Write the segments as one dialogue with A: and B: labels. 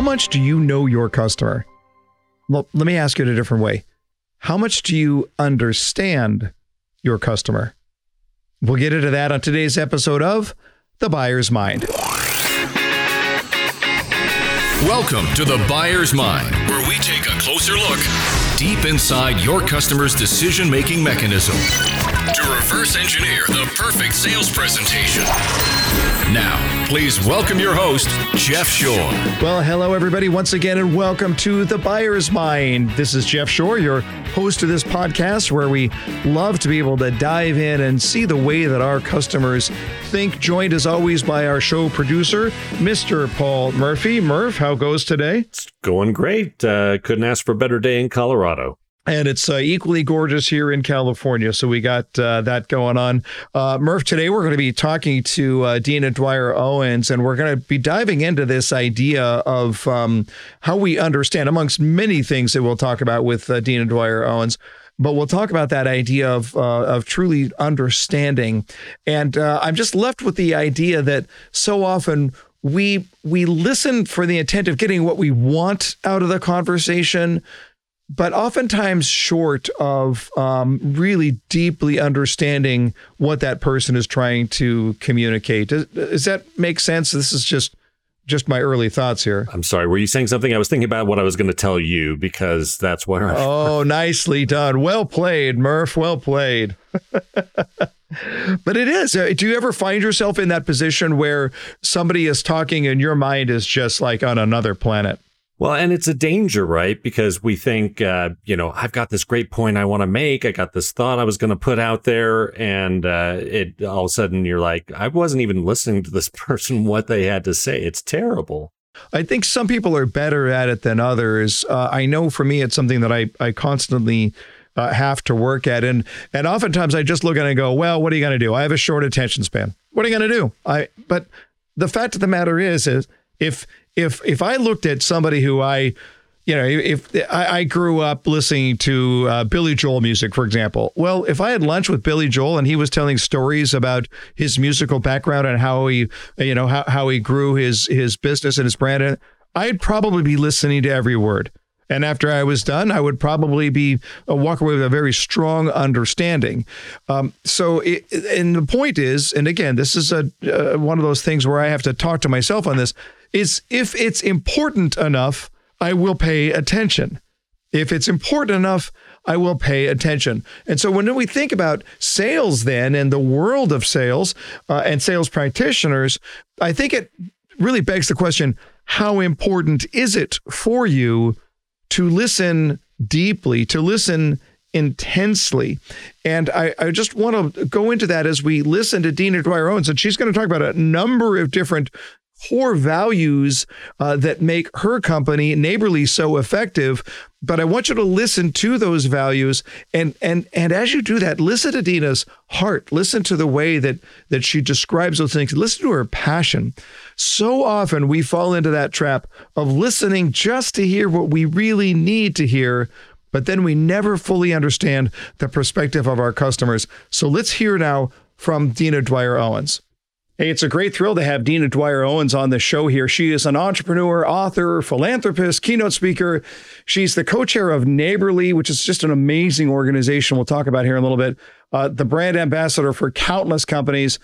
A: How much do you know your customer? Well, let me ask it a different way. How much do you understand your customer? We'll get into that on today's episode of The Buyer's Mind.
B: Welcome to The Buyer's Mind, where we take a closer look deep inside your customer's decision making mechanism to reverse engineer the perfect sales presentation. Now, please welcome your host, Jeff Shore.
A: Well, hello, everybody, once again, and welcome to The Buyer's Mind. This is Jeff Shore, your host of this podcast, where we love to be able to dive in and see the way that our customers think. Joined as always by our show producer, Mr. Paul Murphy. Murph, how goes today?
C: It's going great. Uh, couldn't ask for a better day in Colorado
A: and it's uh, equally gorgeous here in California. So we got uh, that going on. Uh, Murph, today we're going to be talking to uh, Dina Dwyer Owens, and we're going to be diving into this idea of um, how we understand, amongst many things that we'll talk about with uh, Dina Dwyer Owens. But we'll talk about that idea of uh, of truly understanding, and I'm just left with the idea that so often we we listen for the intent of getting what we want out of the conversation, but oftentimes short of um, really deeply understanding what that person is trying to communicate. Does, does, that make sense? This is just just my early thoughts here.
C: I'm sorry. Were you saying something? I was thinking about what I was going to tell you because that's what. I-
A: oh, nicely done. Well played, Murph. Well played. but it is. Uh, do you ever find yourself in that position where somebody is talking and your mind is just like on another planet?
C: Well, and it's a danger, right? Because we think, uh, you know, I've got this great point I want to make. I got this thought I was going to put out there. And uh, it all of a sudden you're like, I wasn't even listening to this person, what they had to say. It's terrible.
A: I think some people are better at it than others. Uh, I know for me, it's something that I, I constantly uh, have to work at. And, and oftentimes I just look at it and go, well, what are you going to do? I have a short attention span. What are you going to do? I, but the fact of the matter is, is if if if I looked at somebody who I you know, if, I, grew up listening to uh, Billy Joel music, for example, well, if I had lunch with Billy Joel and he was telling stories about his musical background and how he, you know, how, how he grew his his business and his brand, I'd probably be listening to every word. And after I was done, I would probably be uh, walk away with a very strong understanding. Um, so, it, and the point is, and again, this is a uh, one of those things where I have to talk to myself on this is if it's important enough, I will pay attention. If it's important enough, I will pay attention. And so when we think about sales, then, and the world of sales uh, and sales practitioners, I think it really begs the question how important is it for you to listen deeply, to listen intensely. And I, I, just want to go into that as we listen to Dina Dwyer Owens, and she's going to talk about a number of different core values uh, that make her company neighborly so effective. But i want you to listen to those values and and and as you do that listen to dina's heart. Listen to the way that that she describes those things. Listen to her passion. So often we fall into that trap of listening just to hear what we really need to hear but then we never fully understand the perspective of our customers. So let's hear now from dina dwyer owens Hey, it's a great thrill to have Dina Dwyer Owens on the show here. She is an entrepreneur, author, philanthropist, keynote speaker. She's the co chair of Neighborly, which is just an amazing organization we'll talk about here in a little bit, uh, the brand ambassador for countless companies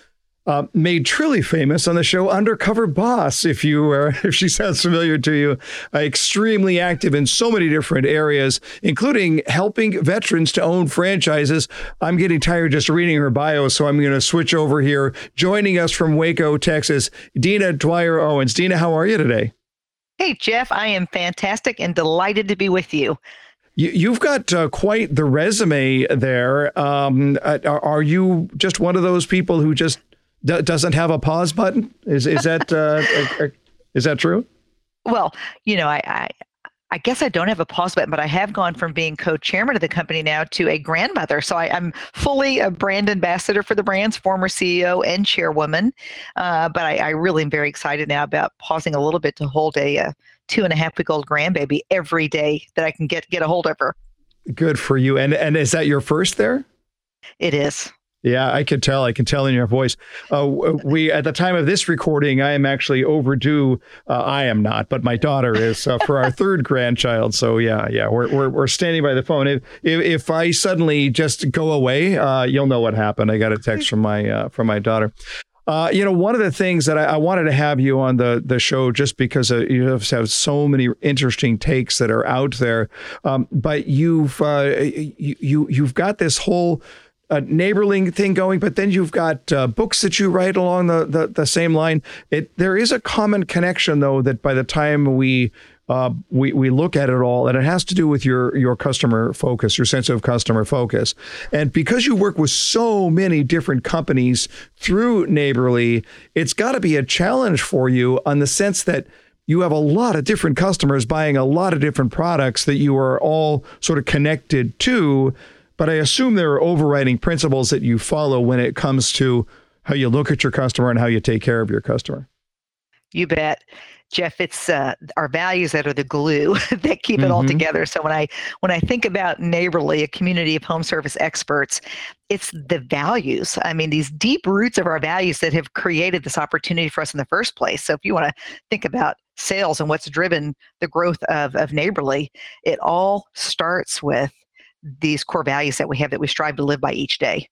A: uh, made truly famous on the show Undercover Boss. If you are, if she sounds familiar to you, uh, extremely active in so many different areas, including helping veterans to own franchises. I'm getting tired just reading her bio, so I'm going to switch over here. Joining us from Waco, Texas, Dina Dwyer Owens. Dina, how are you today?
D: Hey, Jeff, I am fantastic and delighted to be with you.
A: You, have got uh, quite the resume there. Um, uh, are you just one of those people who just d- doesn't have a pause button. Is is that uh, is that true?
D: Well, you know, I, I I guess I don't have a pause button, but I have gone from being co-chairman of the company now to a grandmother. So I, am fully a brand ambassador for the brands, former CEO and chairwoman. Uh, but I, I, really am very excited now about pausing a little bit to hold a, a two and a half week old grandbaby every day that I can get get a hold of her.
A: Good for you. And and is that your first there?
D: It is.
A: Yeah, I can tell. I can tell in your voice. Uh, we at the time of this recording, I am actually overdue. Uh, I am not, but my daughter is uh, for our third grandchild. So yeah, yeah, we're, we're, we're standing by the phone. If, if, if I suddenly just go away, uh, you'll know what happened. I got a text from my uh, from my daughter. Uh, you know, one of the things that I, I, wanted to have you on the the show just because uh, you have, have, so many interesting takes that are out there, um, but you've uh, you you've got this whole uh, neighborling thing going, but then you've got uh, books that you write along the, the, the same line. It there is a common connection though that by the time we uh, we we look at it all, and it has to do with your your customer focus, your sense of customer focus, and because you work with so many different companies through Neighborly, it's got to be a challenge for you on the sense that you have a lot of different customers buying a lot of different products that you are all sort of connected to but I assume there are overriding principles that you follow when it comes to how you look at your customer and how you take care of your customer.
D: You bet. Jeff, it's uh, our values that are the glue that keep it mm-hmm. all together. So when I when I think about Neighborly, a community of home service experts, it's the values. I mean, these deep roots of our values that have created this opportunity for us in the first place. So if you want to think about sales and what's driven the growth of of Neighborly, it all starts with these core values that we have that we strive to live by each day.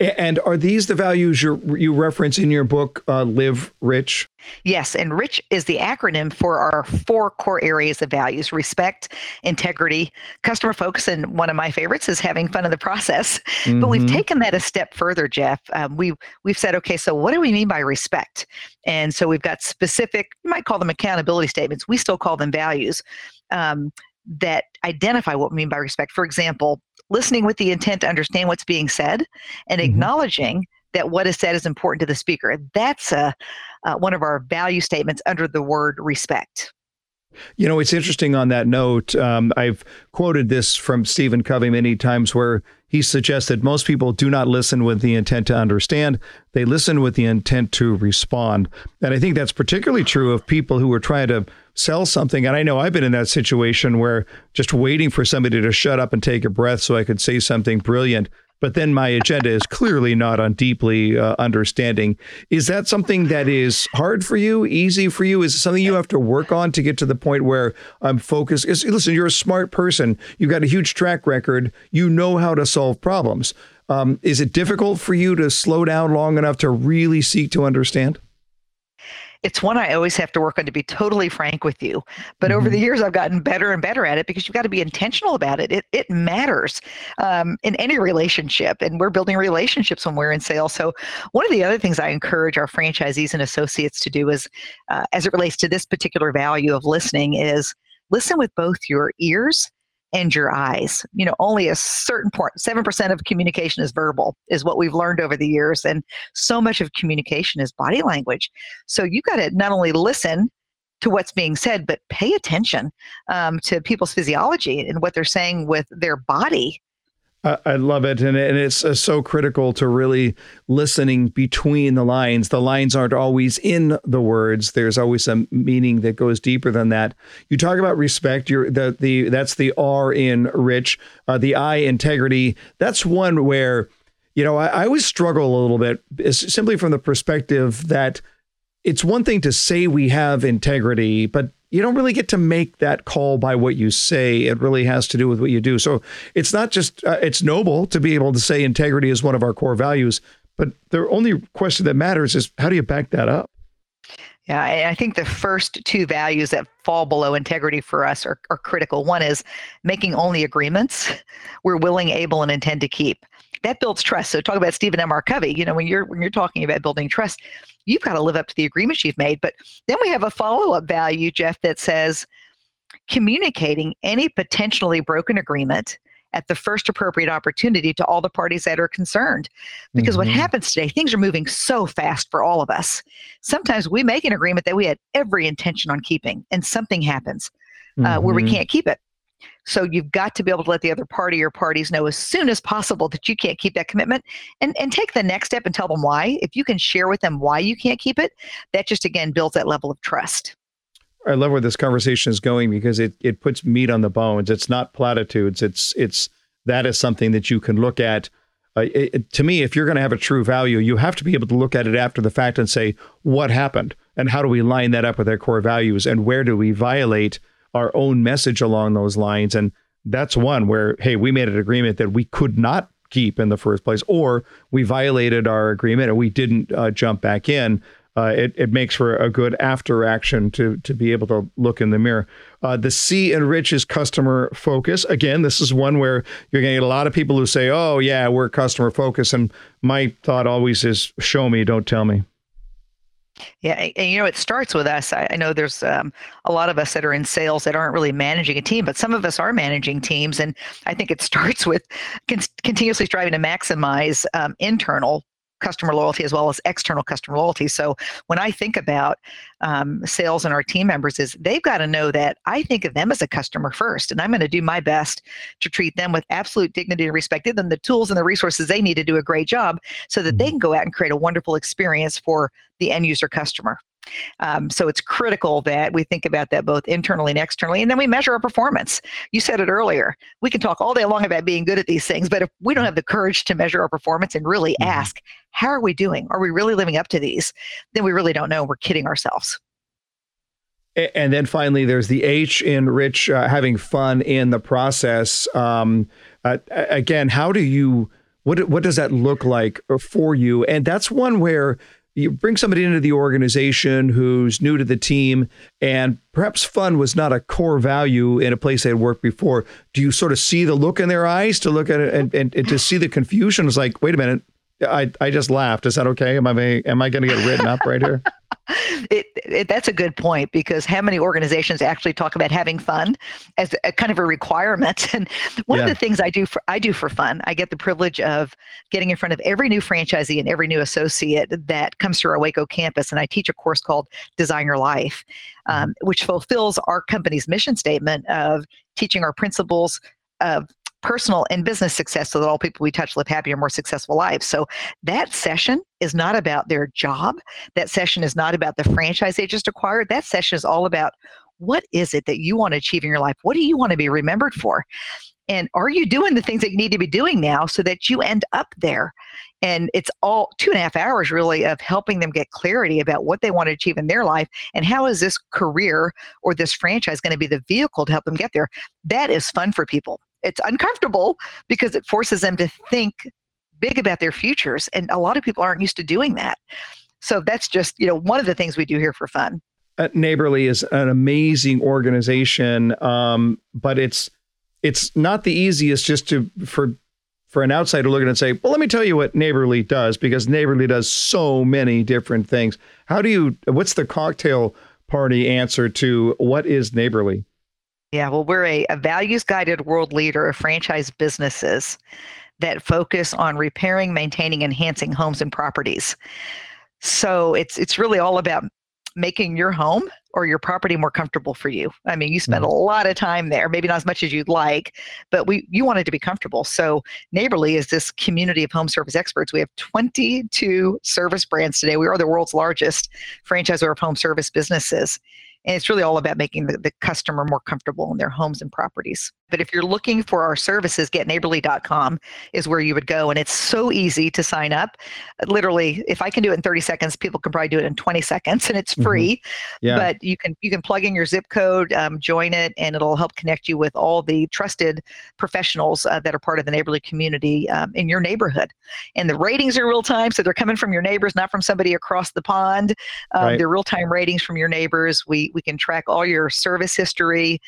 A: And are these the values you you reference in your book, uh, Live Rich?
D: Yes, and RICH is the acronym for our four core areas of values: respect, integrity, customer focus, and one of my favorites is having fun in the process. Mm-hmm. But we've mm-hmm. taken that a step further, Jeff. Um, we we've said, okay, so what do we mean by respect? And so we've got specific, you might call them accountability statements. We still call them values. Um, that identify what we mean by respect. For example, listening with the intent to understand what's being said and mm-hmm. acknowledging that what is said is important to the speaker. That's a, uh, one of our value statements under the word respect.
A: You know, it's interesting on that note. Um, I've quoted this from Stephen Covey many times where he suggests that most people do not listen with the intent to understand, they listen with the intent to respond. And I think that's particularly true of people who are trying to sell something. And I know I've been in that situation where just waiting for somebody to shut up and take a breath so I could say something brilliant but then my agenda is clearly not on deeply uh, understanding. Is that something that is hard for you, easy for you? Is it something you have to work on to get to the point where I'm focused? Is, listen, you're a smart person. You've got a huge track record. You know how to solve problems. Um, is it difficult for you to slow down long enough to really seek to understand?
D: It's one I always have to work on to be totally frank with you. But mm-hmm. over the years, I've gotten better and better at it because you've got to be intentional about it. It, it matters um, in any relationship, and we're building relationships when we're in sales. So, one of the other things I encourage our franchisees and associates to do is, uh, as it relates to this particular value of listening, is listen with both your ears and your eyes. You know, only a certain part, 7% of communication is verbal, is what we've learned over the years. And so much of communication is body language. So you got to not only listen to what's being said, but pay attention um, to people's physiology and what they're saying with their body
A: I love it, and it's uh, so critical to really listening between the lines. The lines aren't always in the words. There's always a meaning that goes deeper than that. You talk about respect. You're the the that's the R in rich. Uh, the I integrity. That's one where you know I, I always struggle a little bit, simply from the perspective that it's one thing to say we have integrity, but you don't really get to make that call by what you say. It really has to do with what you do. So it's not just, uh, it's noble to be able to say integrity is one of our core values, but the only question that matters is how do you back that up?
D: Yeah, I think the first two values that fall below integrity for us are, are critical. One is making only agreements we're willing, able, and intend to keep. That builds trust. So talk about Stephen M. R. Covey. You know, when you're when you're talking about building trust, you've got to live up to the agreements you've made. But then we have a follow up value, Jeff, that says communicating any potentially broken agreement at the first appropriate opportunity to all the parties that are concerned. Because mm-hmm. what happens today, things are moving so fast for all of us. Sometimes we make an agreement that we had every intention on keeping, and something happens uh, mm-hmm. where we mm-hmm. can't keep it. So you've got to be able to let the other party or parties know as soon as possible that you can't keep that commitment and, and take the next step and tell them why. If you can share with them why you can't keep it, that just again builds that level of trust.
A: I love where this conversation is going because it it puts meat on the bones. It's not platitudes. It's it's that is something that you can look at uh, it, to me, if you're going to have a true value, you have to be able to look at it after the fact and say, what happened? And how do we line that up with our core values? And where do we violate our own message along those lines? And that's one where, hey, we made an agreement that we could not keep in the first place, or we violated our agreement and we didn't uh, jump back in uh, it, it makes for a good after action to to be able to look in the mirror. Uh, the C in Rich is customer focus. Again, this is one where you're going to get a lot of people who say, "Oh yeah, we're customer focused," and my thought always is, "Show me, don't tell me."
D: Yeah, and you know, it starts with us. I, I know there's um, a lot of us that are in sales that aren't really managing a team, but some of us are managing teams, and I think it starts with con- continuously striving to maximize um, internal customer loyalty as well as external customer loyalty. So when I think about um, sales and our team members, is they've got to know that I think of them as a customer first, and I'm going to do my best to treat them with absolute dignity and respect, give them the tools and the resources they need to do a great job, so that they mm-hmm. can go out and create a wonderful experience for the end user customer. Um, so it's critical that we think about that both internally and externally, and then we measure our performance. You said it earlier. We can talk all day long about being good at these things, but if we don't have the courage to measure our performance and really mm-hmm. ask, how are we doing? Are we really living up to these? Then we really don't know. We're kidding ourselves.
A: And then finally, there's the H in Rich uh, having fun in the process. Um, uh, again, how do you? What what does that look like for you? And that's one where you bring somebody into the organization who's new to the team and perhaps fun was not a core value in a place they had worked before do you sort of see the look in their eyes to look at it and, and, and to see the confusion it's like wait a minute I, I just laughed. Is that okay? Am I am I going to get written up right here?
D: It, it, that's a good point because how many organizations actually talk about having fun as a kind of a requirement? And one yeah. of the things I do for I do for fun, I get the privilege of getting in front of every new franchisee and every new associate that comes through our Waco campus, and I teach a course called Design Your Life, mm-hmm. um, which fulfills our company's mission statement of teaching our principles of personal and business success so that all people we touch live happier, more successful lives. So that session is not about their job. That session is not about the franchise they just acquired. That session is all about what is it that you want to achieve in your life? What do you want to be remembered for? And are you doing the things that you need to be doing now so that you end up there? And it's all two and a half hours really of helping them get clarity about what they want to achieve in their life and how is this career or this franchise going to be the vehicle to help them get there. That is fun for people it's uncomfortable because it forces them to think big about their futures and a lot of people aren't used to doing that. So that's just you know one of the things we do here for fun.
A: Uh, neighborly is an amazing organization um, but it's it's not the easiest just to for for an outsider looking and say well let me tell you what neighborly does because neighborly does so many different things. How do you what's the cocktail party answer to what is neighborly
D: yeah, well, we're a, a values guided world leader of franchise businesses that focus on repairing, maintaining, enhancing homes and properties. So it's it's really all about making your home or your property more comfortable for you. I mean, you spend mm-hmm. a lot of time there, maybe not as much as you'd like, but we you want it to be comfortable. So Neighborly is this community of home service experts. We have 22 service brands today. We are the world's largest franchisor of home service businesses. And it's really all about making the, the customer more comfortable in their homes and properties. But if you're looking for our services, getneighborly.com is where you would go. And it's so easy to sign up. Literally, if I can do it in 30 seconds, people can probably do it in 20 seconds and it's mm-hmm. free. Mm-hmm. Yeah. But you can you can plug in your zip code, um, join it, and it'll help connect you with all the trusted professionals uh, that are part of the neighborly community um, in your neighborhood. And the ratings are real time, so they're coming from your neighbors, not from somebody across the pond. Um, right. They're real time ratings from your neighbors. We we can track all your service history,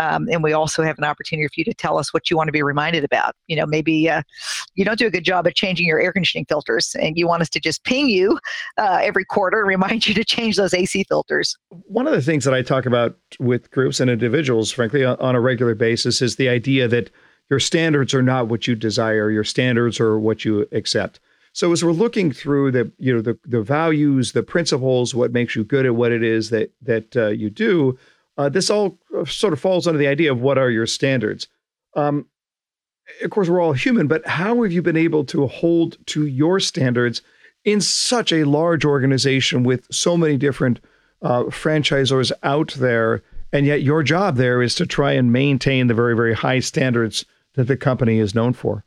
D: um, and we also have an opportunity for you to tell us what you want to be reminded about. You know, maybe uh, you don't do a good job at changing your air conditioning filters, and you want us to just ping you uh, every quarter and remind you to change those AC filters.
A: One of the things that I talk about with groups and individuals, frankly, on a regular basis, is the idea that your standards are not what you desire. Your standards are what you accept. So as we're looking through the you know the the values, the principles, what makes you good at what it is that that uh, you do, uh, this all uh, sort of falls under the idea of what are your standards. Um, of course, we're all human, but how have you been able to hold to your standards in such a large organization with so many different uh, franchisors out there? And yet, your job there is to try and maintain the very, very high standards that the company is known for.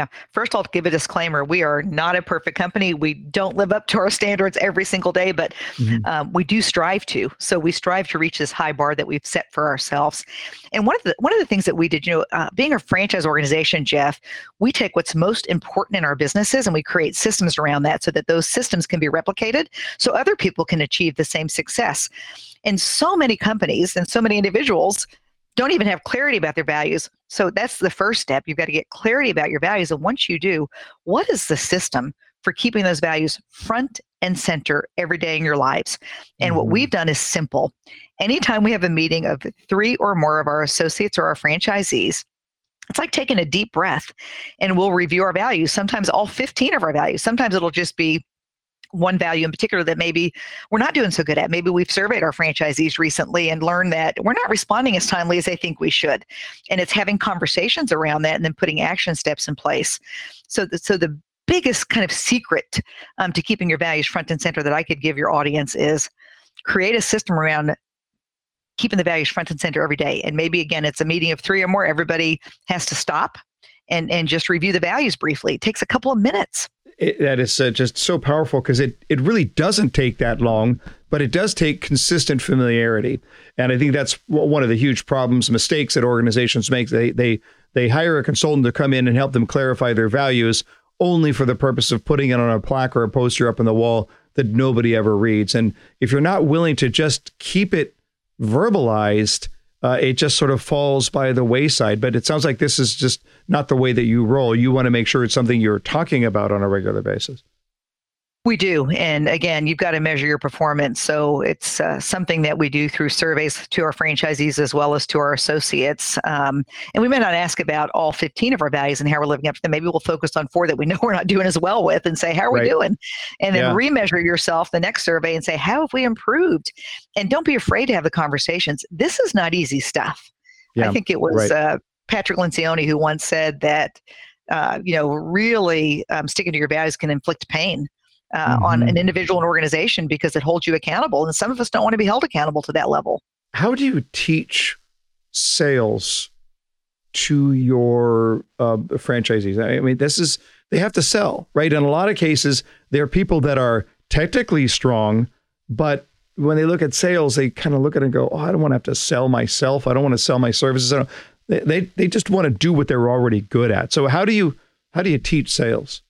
D: Yeah. First, I'll give a disclaimer. We are not a perfect company. We don't live up to our standards every single day, but mm-hmm. um, we do strive to. So we strive to reach this high bar that we've set for ourselves. And one of the one of the things that we did, you know, uh, being a franchise organization, Jeff, we take what's most important in our businesses and we create systems around that so that those systems can be replicated, so other people can achieve the same success. And so many companies and so many individuals don't even have clarity about their values. So that's the first step. You've got to get clarity about your values. And once you do, what is the system for keeping those values front and center every day in your lives? And mm-hmm. what we've done is simple. Anytime we have a meeting of three or more of our associates or our franchisees, it's like taking a deep breath and we'll review our values. Sometimes all 15 of our values. Sometimes it'll just be one value in particular that maybe we're not doing so good at. Maybe we've surveyed our franchisees recently and learned that we're not responding as timely as they think we should. And it's having conversations around that and then putting action steps in place. So, the, so the biggest kind of secret um, to keeping your values front and center that I could give your audience is create a system around keeping the values front and center every day. And maybe again, it's a meeting of three or more. Everybody has to stop and and just review the values briefly. It takes a couple of minutes
A: it, that is uh, just so powerful because it it really doesn't take that long, but it does take consistent familiarity, and I think that's one of the huge problems, mistakes that organizations make. They they they hire a consultant to come in and help them clarify their values only for the purpose of putting it on a plaque or a poster up on the wall that nobody ever reads. And if you're not willing to just keep it verbalized, uh, it just sort of falls by the wayside. But it sounds like this is just not the way that you roll. You want to make sure it's something you're talking about on a regular basis.
D: We do. And again, you've got to measure your performance. So it's uh, something that we do through surveys to our franchisees as well as to our associates. Um, and we may not ask about all 15 of our values and how we're living up to them. Maybe we'll focus on four that we know we're not doing as well with and say, how are right. we doing? And then yeah. remeasure yourself the next survey and say, how have we improved? And don't be afraid to have the conversations. This is not easy stuff. Yeah. I think it was right. uh, Patrick Lencioni who once said that, uh, you know, really um, sticking to your values can inflict pain uh, mm-hmm. on an mm-hmm. individual and organization because it holds you accountable. And some of us don't want to be held accountable to that level.
A: How do you teach sales to your uh, franchisees? I mean, this is, they have to sell, right? In a lot of cases, there are people that are technically strong, but when they look at sales, they kind of look at it and go, "Oh, I don't want to have to sell myself. I don't want to sell my services." They, they just want to do what they're already good at. So how do you how do you teach sales?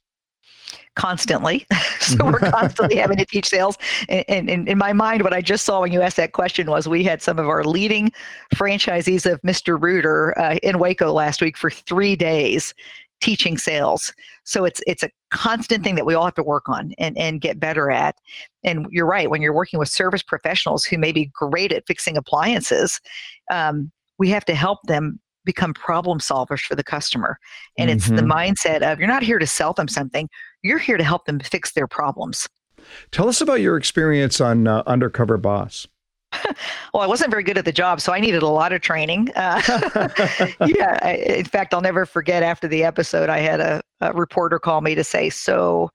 D: constantly. so we're constantly having to teach sales. And, and, in my mind, what I just saw when you asked that question was we had some of our leading franchisees of Mr. Rooter uh, in Waco last week for three days teaching sales. So it's it's a constant thing that we all have to work on and, and get better at. And you're right, when you're working with service professionals who may be great at fixing appliances, um, we have to help them become problem solvers for the customer. And mm-hmm. it's the mm-hmm. mindset of you're not here to sell them something, you're here to help them fix their problems.
A: Tell us about your experience on uh, Undercover Boss.
D: well, I wasn't very good at the job, so I needed a lot of training. Uh, yeah, I, in fact, I'll never forget after the episode, I had a, a reporter call me to say, "So,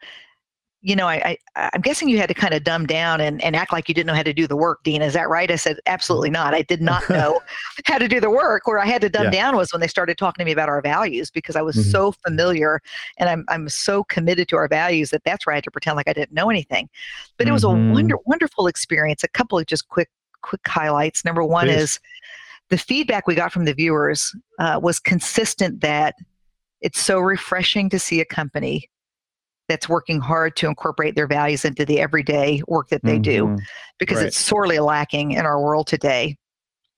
D: you know, I, I am guessing you had to kind of dumb down and, and act like you didn't know how to do the work, Dean. Is that right? I said, absolutely not. I did not know how to do the work. Where I had to dumb yeah. down was when they started talking to me about our values because I was mm-hmm. so familiar and I'm I'm so committed to our values that that's where I had to pretend like I didn't know anything. But it was a mm-hmm. wonder wonderful experience. A couple of just quick quick highlights. Number one Please. is the feedback we got from the viewers uh, was consistent that it's so refreshing to see a company that's working hard to incorporate their values into the everyday work that they mm-hmm. do because right. it's sorely lacking in our world today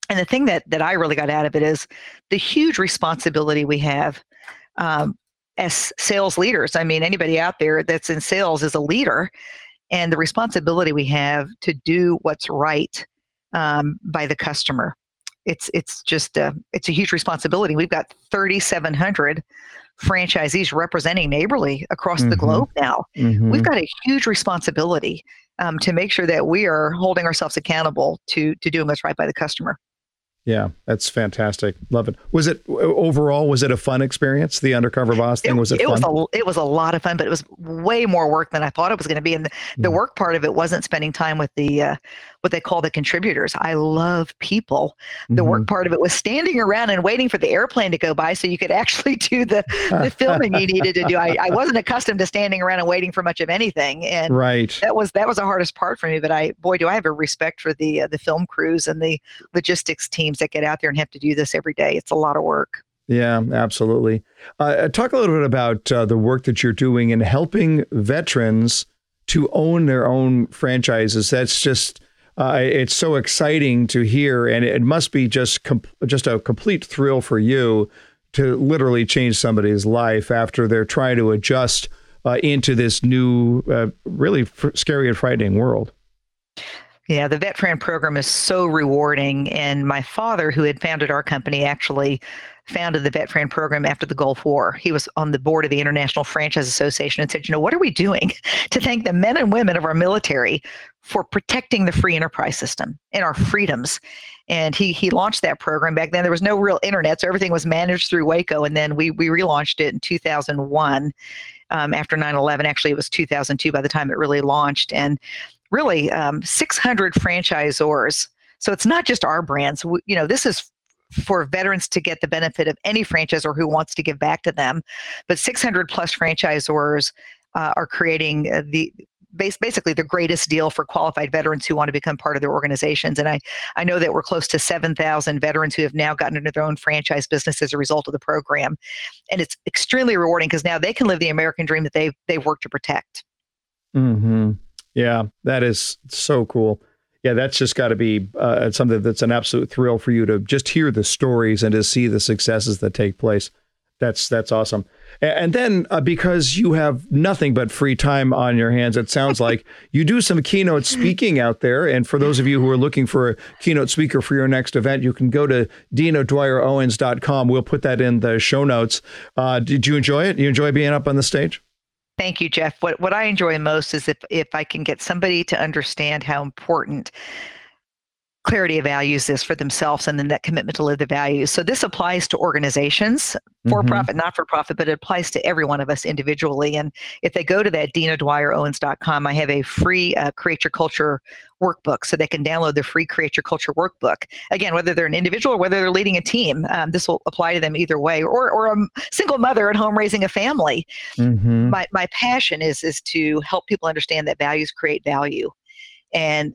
D: and the thing that that i really got out of it is the huge responsibility we have um, as sales leaders i mean anybody out there that's in sales is a leader and the responsibility we have to do what's right um, by the customer it's it's just a, it's a huge responsibility we've got 3700 franchisees representing neighborly across mm-hmm. the globe now. Mm-hmm. We've got a huge responsibility um, to make sure that we are holding ourselves accountable to to doing what's right by the customer.
A: Yeah, that's fantastic. Love it. Was it overall? Was it a fun experience? The undercover boss thing was it?
D: It
A: fun?
D: was a it was a lot of fun, but it was way more work than I thought it was going to be. And the, the, mm. work part of it wasn't spending time with the uh, what they call the contributors. I love people. The
A: Mhm.
D: work part of it was standing around and waiting for the airplane to go by so you could actually do the, the filming you needed to do. I, I wasn't accustomed to standing around and waiting for much of anything. And
A: Right.
D: that was that was the hardest part for me. But I boy, do I have a respect for the uh, the film crews and the logistics teams that get out there and have to do this every day. It's a lot of work.
A: Yeah, absolutely. Uh, talk a little bit about uh, the work that you're doing in helping veterans to own their own franchises. That's just uh, it's so exciting to hear, and it must be just just a complete thrill for you to literally change somebody's life after they're trying to adjust uh, into this new, uh, really f- scary and frightening world.
D: Yeah, the Vet program is so rewarding. And my father, who had founded our company, actually founded the Vet program after the Gulf War. He was on the board of the International Franchise Association and said, you know, what are we doing to thank the men and women of our military for protecting the free enterprise system and our freedoms? And he he launched that program back then. There was no real internet, so everything was managed through Waco. And then we we relaunched it in 2001 um, after 9/11. Actually, it was 2002 by the time it really launched. And really um, 600 franchisors. So it's not just our brands. We, you know, this is for veterans to get the benefit of any franchisor who wants to give back to them. But 600 plus franchisors uh, are creating uh, the base, basically the greatest deal for qualified veterans who want to become part of their organizations. And I, I know that we're close to 7,000 veterans who have now gotten into their own franchise business as a result of the program. And it's extremely rewarding because now they can live the American dream that they've, they've worked to protect.
A: Mm-hmm. Yeah, that is so cool. Yeah, that's just got to be uh, something that's an absolute thrill for you to just hear the stories and to see the successes that take place. That's that's awesome. A- And then uh, because you have nothing but free time on your hands, it sounds like you do some keynote speaking out there. And for those of you who are looking for a keynote speaker for your next event, you can go to DinaDwyerOwens.com. We'll put that in the show notes. Uh, did you enjoy it? You enjoy being up on the stage?
D: Thank you, Jeff. What what I enjoy most is if if I can get somebody to understand how important clarity of values is for themselves and then that commitment to live the values. So this applies to organizations, for
A: Mhm.
D: profit, not for profit, but it applies to every one of us individually. And if they go to that dinadwyerowens.com, I have a free uh, Create Your Culture workbook so they can download the free Create Your Culture workbook. Again, whether they're an individual or whether they're leading a team, um, this will apply to them either way, or, or a single mother at home raising a family
A: Mm-hmm.
D: my my passion is is to help people understand that values create value and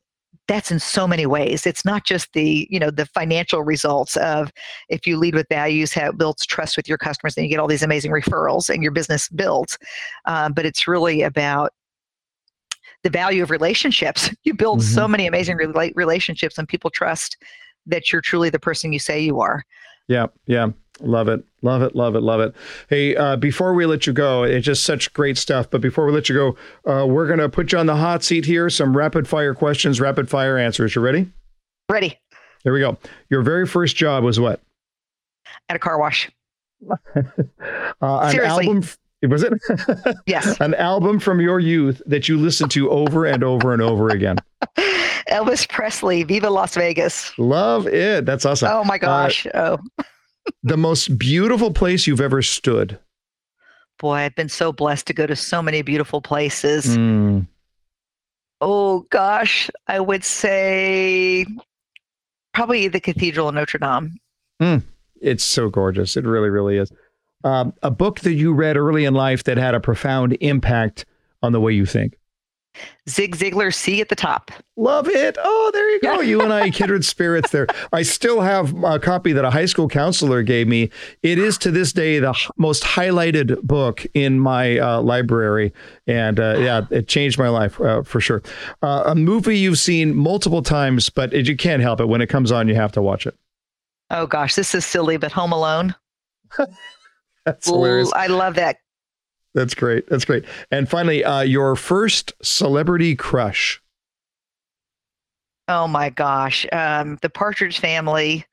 D: that's in so many ways. It's not just the you know the financial results of if you lead with values how it builds trust with your customers and you get all these amazing referrals and your business builds. Um, but it's really about the value of relationships. You build so many amazing rela- relationships and people trust that you're truly the person you say you are.
A: Yeah, yeah. Love it. Love it. Love it. Love it. Hey, uh, before we let you go, it's just such great stuff. But before we let you go, uh, we're going to put you on the hot seat here. Some rapid fire questions, rapid fire answers. You ready?
D: ready
A: Here we go. Your very first job was what?
D: at a car wash
A: Uh, an
D: Seriously.
A: album. Was it?
D: yes
A: an album from your youth that you listened to over and over and over again.
D: elvis presley viva las vegas
A: Love it. That's awesome.
D: Oh my gosh. oh
A: The most beautiful place you've ever stood.
D: boy, I've been so blessed to go to so many beautiful places.
A: Mm.
D: Oh gosh, I would say probably the Cathedral of Notre Dame.
A: It's so gorgeous. It really, really is. Um, a book that you read early in life that had a profound impact on the way you think.
D: Zig Ziglar, C at the Top.
A: Love it. Oh, there you go. You and I, kindred spirits there. I still have a copy that a high school counselor gave me. It is to this day the most highlighted book in my uh, library. And uh, yeah, it changed my life uh, for sure. Uh, a movie you've seen multiple times, but it, you can't help it. When it comes on, you have to watch it.
D: Oh gosh, this is silly, but Home Alone.
A: That's hilarious.
D: I love that.
A: That's great. That's great. And finally, uh, your first celebrity crush.
D: Oh my gosh, um, the Partridge Family.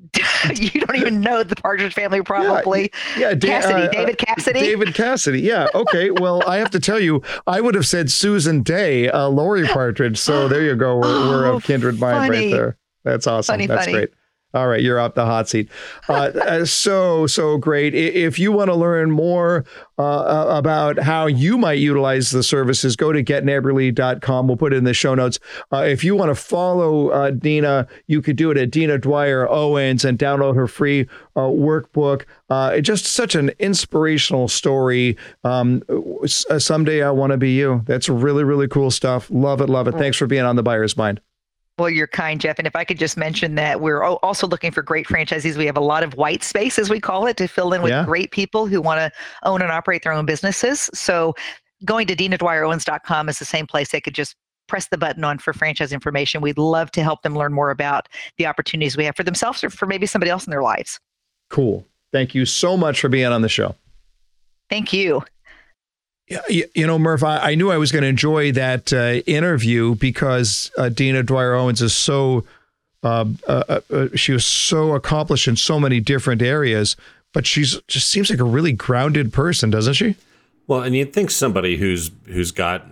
D: you don't even know the Partridge Family, probably.
A: Yeah, Da-
D: Cassidy,
A: uh,
D: David Cassidy.
A: David Cassidy. Yeah. Okay. Well, I have to tell you, I would have said Susan Dey, uh, Laurie Partridge. So there you go. We're, we're
D: Oh,
A: of kindred mind right there. That's awesome.
D: Funny,
A: That's
D: funny.
A: great. All right, you're off the hot seat. Uh, uh so, so great. If you want to learn more uh, uh, about how you might utilize the services, go to getneighborly.com. We'll put it in the show notes. Uh, if you want to follow uh, Dina, you could do it at Dina Dwyer Owens and download her free workbook. It's just such an inspirational story. Um, someday I want to be you. That's really, really cool stuff. Love it, love it. Thanks for being on the buyer's mind.
D: Well, you're kind, Jeff. And if I could just mention that we're also looking for great franchisees. We have a lot of white space, as we call it, to fill in with yeah. great people who want to own and operate their own businesses. So going to dinadwyerowens.com is the same place they could just press the button on for franchise information. We'd love to help them learn more about the opportunities we have for themselves or for maybe somebody else in their lives.
A: Cool. Thank you so much for being on the show.
D: Thank you.
A: You, know, Murph, I, I, knew I was going to enjoy that uh, interview because uh, Dina Dwyer Owens is so, um, uh, uh, uh, she was so accomplished in so many different areas, but she's just seems like a really grounded person, doesn't she?
C: Well, and you'd think somebody who's who's got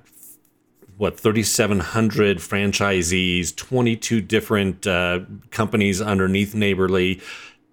C: what 3700 franchisees 22 different uh, companies underneath neighborly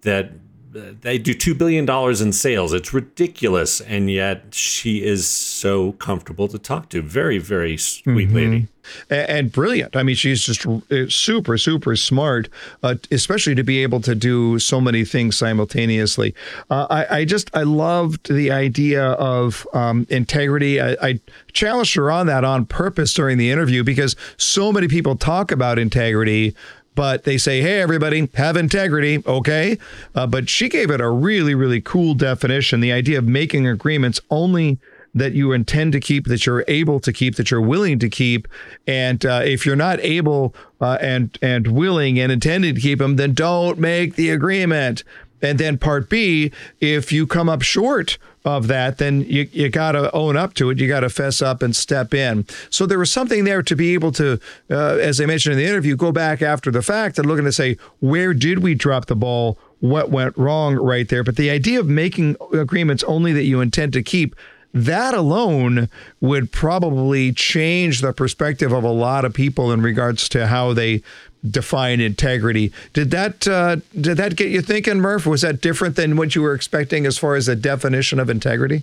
C: that they do $2 billion in sales. It's ridiculous. And yet she is so comfortable to talk to. Very, very sweet mm-hmm. lady.
A: And, and, brilliant. I mean, she's just uh, super, super smart, uh, especially to be able to do so many things simultaneously. Uh, I, I, just, I loved the idea of um, integrity. I, I challenged her on that on purpose during the interview because so many people talk about integrity but they say, hey, everybody, have integrity, okay? Uh, but she gave it a really, really cool definition the idea of making agreements only that you intend to keep, that you're able to keep, that you're willing to keep. And uh, if you're not able uh, and and willing and intended to keep them, then don't make the agreement. And then part B, if you come up short of that, then you, you got to own up to it. You got to fess up and step in. So there was something there to be able to, uh, as I mentioned in the interview, go back after the fact and looking to say, where did we drop the ball? What went wrong right there? But the idea of making agreements only that you intend to keep, that alone would probably change the perspective of a lot of people in regards to how they define integrity. Did that uh, did that get you thinking, Murph? Was that different than what you were expecting as far as the definition of integrity?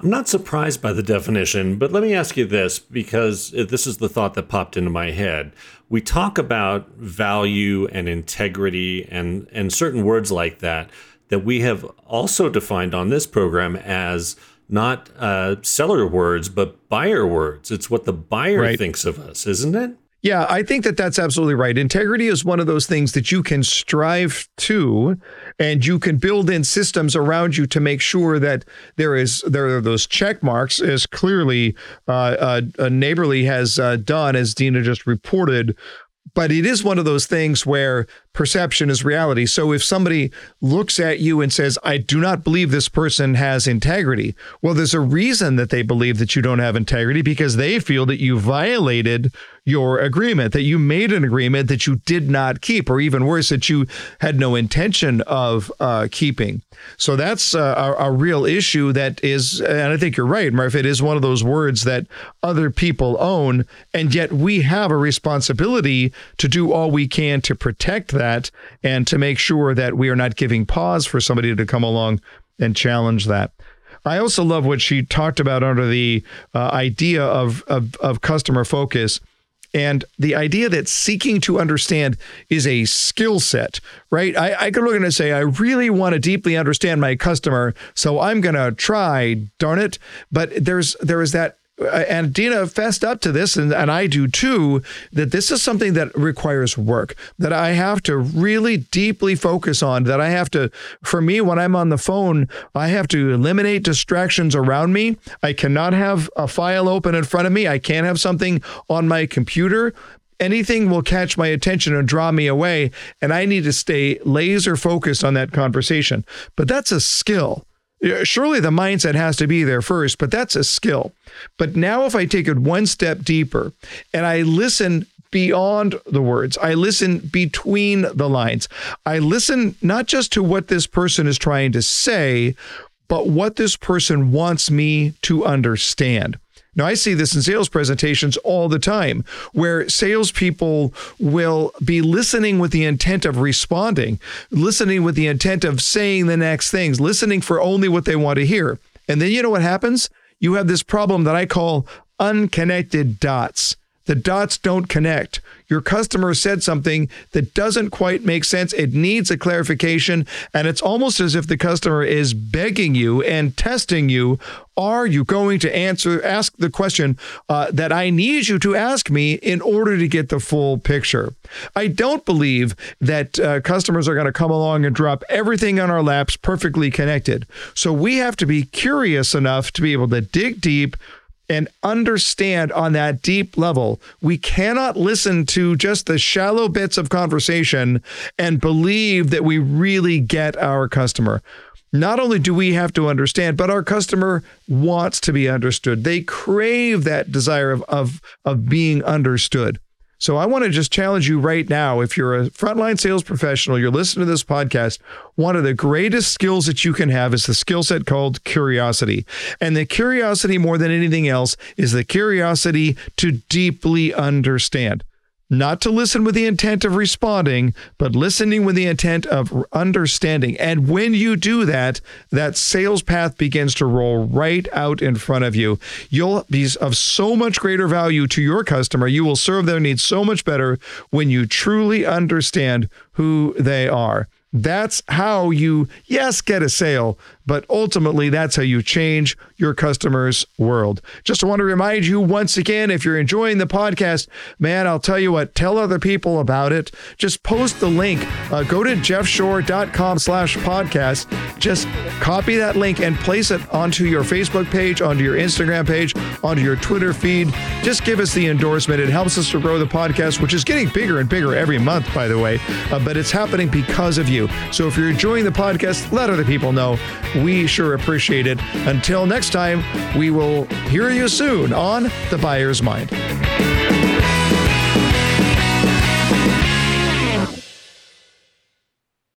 C: I'm not surprised by the definition, but let me ask you this because this is the thought that popped into my head. We talk about value and integrity and and certain words like that that we have also defined on this program as not uh, seller words, but buyer words. It's what the buyer right. thinks of us, isn't it?
A: Yeah, I think that that's absolutely right. Integrity is one of those things that you can strive to, and you can build in systems around you to make sure that there is there are those check marks, as clearly uh, uh, Neighborly has uh, done, as Dina just reported. But it is one of those things where perception is reality. So if somebody looks at you and says, I do not believe this person has integrity, well, there's a reason that they believe that you don't have integrity because they feel that you violated your agreement, that you made an agreement that you did not keep, or even worse, that you had no intention of uh, keeping. So that's uh, a, a, real issue that is, and I think you're right, Murph, it is one of those words that other people own, and yet we have a responsibility to do all we can to protect that and to make sure that we are not giving pause for somebody to come along and challenge that. I also love what she talked about under the uh, idea of, of, of customer focus and the idea that seeking to understand is a skill set, right? I, I could look and say, I really want to deeply understand my customer, so I'm going to try, darn it. But there's there is that Uh, and Dina fessed up to this, and, and I do too, that this is something that requires work, that I have to really deeply focus on, that I have to, for me, when I'm on the phone, I have to eliminate distractions around me. I cannot have a file open in front of me. I can't have something on my computer. Anything will catch my attention and draw me away, and I need to stay laser focused on that conversation. But that's a skill. Surely the mindset has to be there first, but that's a skill. But now, if I take it one step deeper and I listen beyond the words, I listen between the lines, I listen not just to what this person is trying to say, but what this person wants me to understand. Now, I see this in sales presentations all the time where salespeople will be listening with the intent of responding, listening with the intent of saying the next things, listening for only what they want to hear. And then you know what happens? You have this problem that I call unconnected dots. The dots don't connect. Your customer said something that doesn't quite make sense. It needs a clarification. And it's almost as if the customer is begging you and testing you. Are you going to answer, ask the question uh, that I need you to ask me in order to get the full picture? I don't believe that uh, customers are going to come along and drop everything on our laps perfectly connected. So we have to be curious enough to be able to dig deep, and understand on that deep level. We cannot listen to just the shallow bits of conversation and believe that we really get our customer. Not only do we have to understand, but our customer wants to be understood. They crave that desire of, of, of being understood. So I want to just challenge you right now. If you're a frontline sales professional, you're listening to this podcast, one of the greatest skills that you can have is the skill set called curiosity. And the curiosity, more than anything else, is the curiosity to deeply understand not to listen with the intent of responding, but listening with the intent of understanding. And when you do that, that sales path begins to roll right out in front of you. You'll be of so much greater value to your customer. You will serve their needs so much better when you truly understand who they are. That's how you, yes, get a sale, but ultimately that's how you change your customers' world. Just want to remind you once again if you're enjoying the podcast, man, I'll tell you what, tell other people about it. Just post the link. Uh, go to jeffshore.com slash podcast. Just copy that link and place it onto your Facebook page, onto your Instagram page, onto your Twitter feed. Just give us the endorsement. It helps us to grow the podcast, which is getting bigger and bigger every month, by the way, uh, but it's happening because of you you. So if you're enjoying the podcast, let other people know. We sure appreciate it. Until next time, we will hear you soon on The Buyer's Mind.